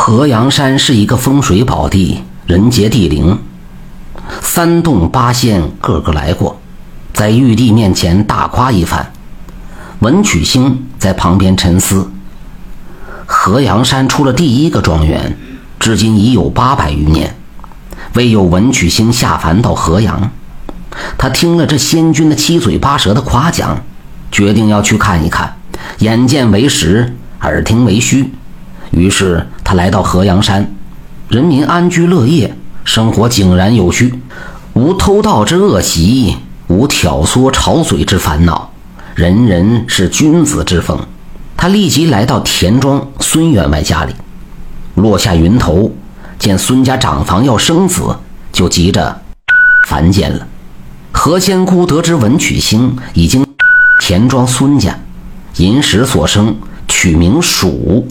河阳山是一个风水宝地，人杰地灵，三洞八仙个个来过，在玉帝面前大夸一番。文曲星在旁边沉思：河阳山出了第一个状元，至今已有八百余年，未有文曲星下凡到河阳。他听了这仙君的七嘴八舌的夸奖，决定要去看一看。眼见为实，耳听为虚。于是他来到河阳山，人民安居乐业，生活井然有序，无偷盗之恶习，无挑唆吵嘴之烦恼，人人是君子之风。他立即来到田庄孙员外家里，落下云头，见孙家长房要生子，就急着凡间了。何仙姑得知文曲星已经田庄孙家，寅时所生，取名鼠。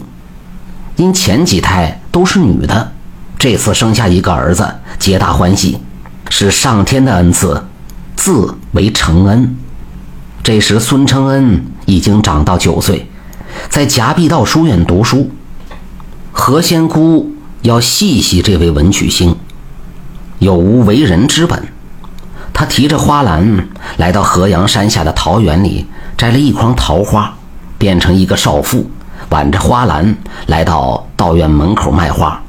因前几胎都是女的，这次生下一个儿子，皆大欢喜，是上天的恩赐，字为承恩。这时孙承恩已经长到九岁，在夹壁道书院读书。何仙姑要细细这位文曲星有无为人之本，他提着花篮来到河阳山下的桃园里，摘了一筐桃花，变成一个少妇。挽着花篮来到道院门口卖花，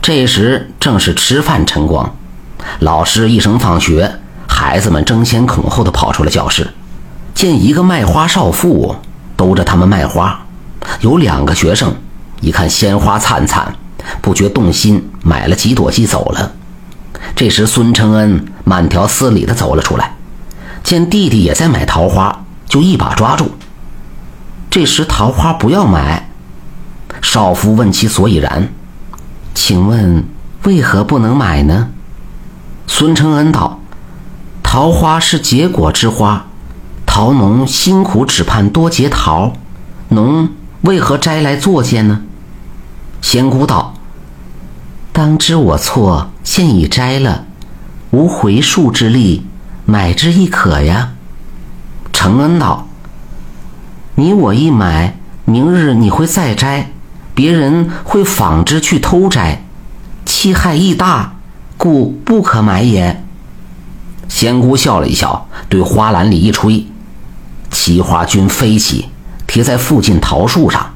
这时正是吃饭晨光。老师一声放学，孩子们争先恐后的跑出了教室。见一个卖花少妇兜着他们卖花，有两个学生一看鲜花灿灿，不觉动心，买了几朵即走了。这时孙承恩慢条斯理的走了出来，见弟弟也在买桃花，就一把抓住。这时桃花不要买，少妇问其所以然，请问为何不能买呢？孙承恩道：“桃花是结果之花，桃农辛苦只盼多结桃，农为何摘来作践呢？”仙姑道：“当知我错，现已摘了，无回数之力，买之亦可呀。”承恩道。你我一买，明日你会再摘，别人会仿之去偷摘，其害亦大，故不可买也。仙姑笑了一笑，对花篮里一吹，奇花菌飞起，贴在附近桃树上。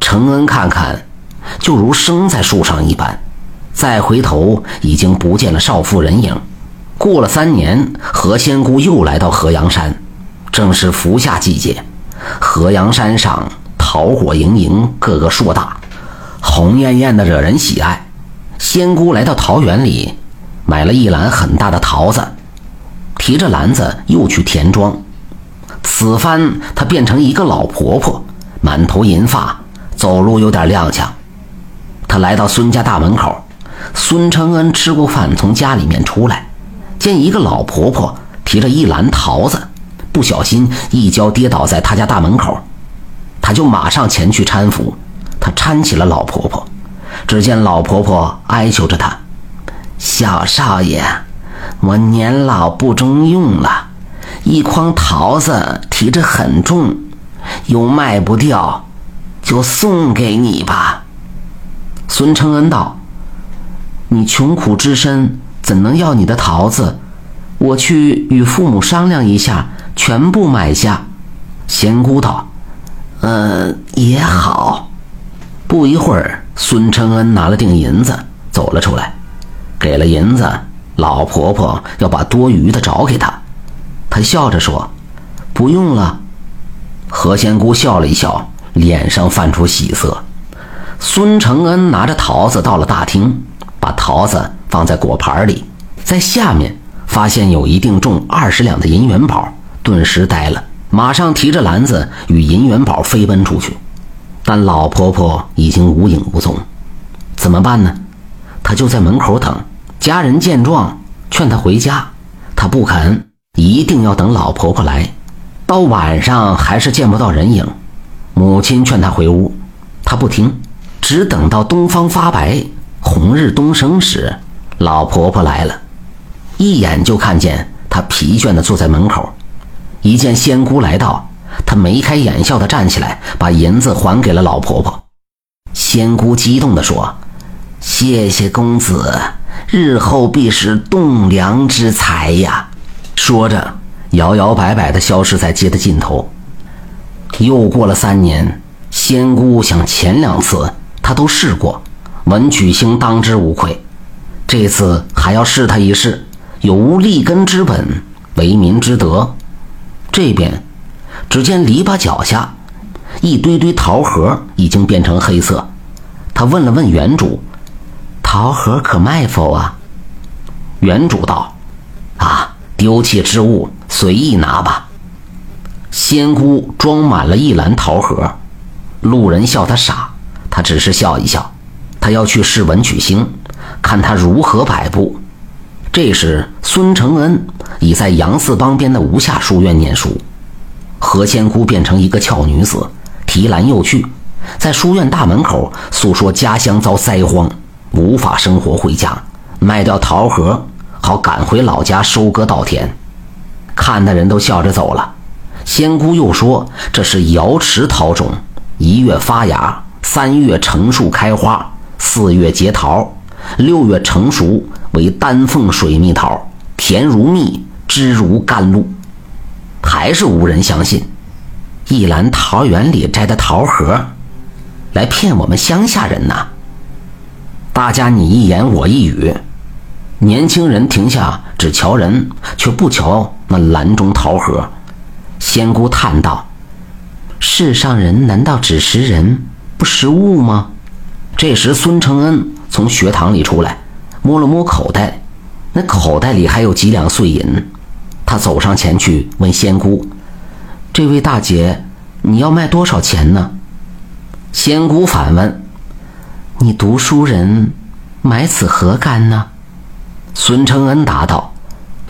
承恩看看，就如生在树上一般。再回头，已经不见了少妇人影。过了三年，何仙姑又来到河阳山，正是伏夏季节。河阳山上桃果盈盈，个个硕大，红艳艳的，惹人喜爱。仙姑来到桃园里，买了一篮很大的桃子，提着篮子又去田庄。此番她变成一个老婆婆，满头银发，走路有点踉跄。她来到孙家大门口，孙承恩吃过饭从家里面出来，见一个老婆婆提着一篮桃子。不小心一跤跌倒在他家大门口，他就马上前去搀扶。他搀起了老婆婆，只见老婆婆哀求着他：“小少爷，我年老不中用了，一筐桃子提着很重，又卖不掉，就送给你吧。”孙承恩道：“你穷苦之身，怎能要你的桃子？我去与父母商量一下。”全部买下，仙姑道：“嗯，也好。”不一会儿，孙承恩拿了锭银子走了出来，给了银子，老婆婆要把多余的找给他。他笑着说：“不用了。”何仙姑笑了一笑，脸上泛出喜色。孙承恩拿着桃子到了大厅，把桃子放在果盘里，在下面发现有一锭重二十两的银元宝。顿时呆了，马上提着篮子与银元宝飞奔出去，但老婆婆已经无影无踪，怎么办呢？他就在门口等。家人见状，劝他回家，他不肯，一定要等老婆婆来。到晚上还是见不到人影，母亲劝他回屋，他不听，只等到东方发白，红日东升时，老婆婆来了，一眼就看见她疲倦地坐在门口。一见仙姑来到，他眉开眼笑地站起来，把银子还给了老婆婆。仙姑激动地说：“谢谢公子，日后必是栋梁之才呀！”说着，摇摇摆摆地消失在街的尽头。又过了三年，仙姑想前两次她都试过，文曲星当之无愧，这次还要试他一试，有无立根之本，为民之德。这边，只见篱笆脚下，一堆堆桃核已经变成黑色。他问了问园主：“桃核可卖否啊？”园主道：“啊，丢弃之物，随意拿吧。”仙姑装满了一篮桃核，路人笑他傻，他只是笑一笑。他要去试文曲星，看他如何摆布。这时，孙承恩已在杨四帮边的吴下书院念书。何仙姑变成一个俏女子，提篮又去，在书院大门口诉说家乡遭灾荒，无法生活回家，卖掉桃核，好赶回老家收割稻田。看的人都笑着走了。仙姑又说：“这是瑶池桃种，一月发芽，三月成树开花，四月结桃，六月成熟。”为丹凤水蜜桃，甜如蜜，汁如甘露，还是无人相信。一篮桃园里摘的桃核，来骗我们乡下人呐！大家你一言我一语，年轻人停下，只瞧人，却不瞧那篮中桃核。仙姑叹道：“世上人难道只识人不识物吗？”这时，孙承恩从学堂里出来。摸了摸口袋，那口袋里还有几两碎银。他走上前去问仙姑：“这位大姐，你要卖多少钱呢？”仙姑反问：“你读书人，买此何干呢？”孙承恩答道：“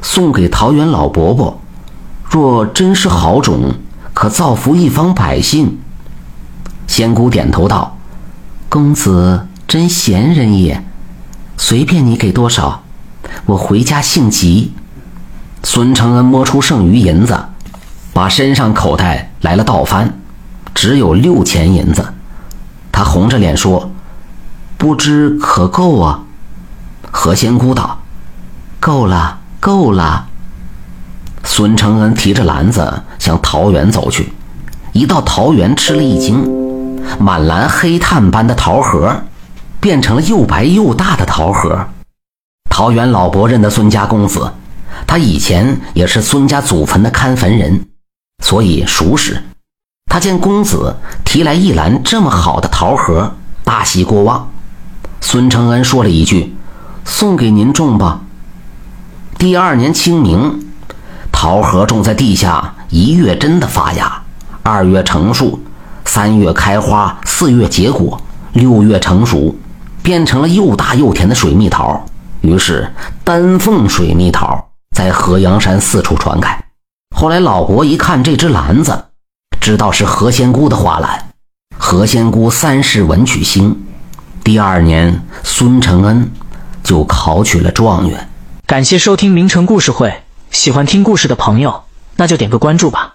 送给桃园老伯伯，若真是好种，可造福一方百姓。”仙姑点头道：“公子真闲人也。”随便你给多少，我回家性急。孙承恩摸出剩余银子，把身上口袋来了倒翻，只有六钱银子。他红着脸说：“不知可够啊？”何仙姑道：“够了，够了。”孙承恩提着篮子向桃园走去，一到桃园吃了一惊，满篮黑炭般的桃核。变成了又白又大的桃核。桃园老伯认得孙家公子，他以前也是孙家祖坟的看坟人，所以熟识。他见公子提来一篮这么好的桃核，大喜过望。孙承恩说了一句：“送给您种吧。”第二年清明，桃核种在地下，一月真的发芽，二月成树，三月开花，四月结果，六月成熟。变成了又大又甜的水蜜桃，于是丹凤水蜜桃在河阳山四处传开。后来老伯一看这只篮子，知道是何仙姑的花篮。何仙姑三世文曲星，第二年孙承恩就考取了状元。感谢收听名城故事会，喜欢听故事的朋友，那就点个关注吧。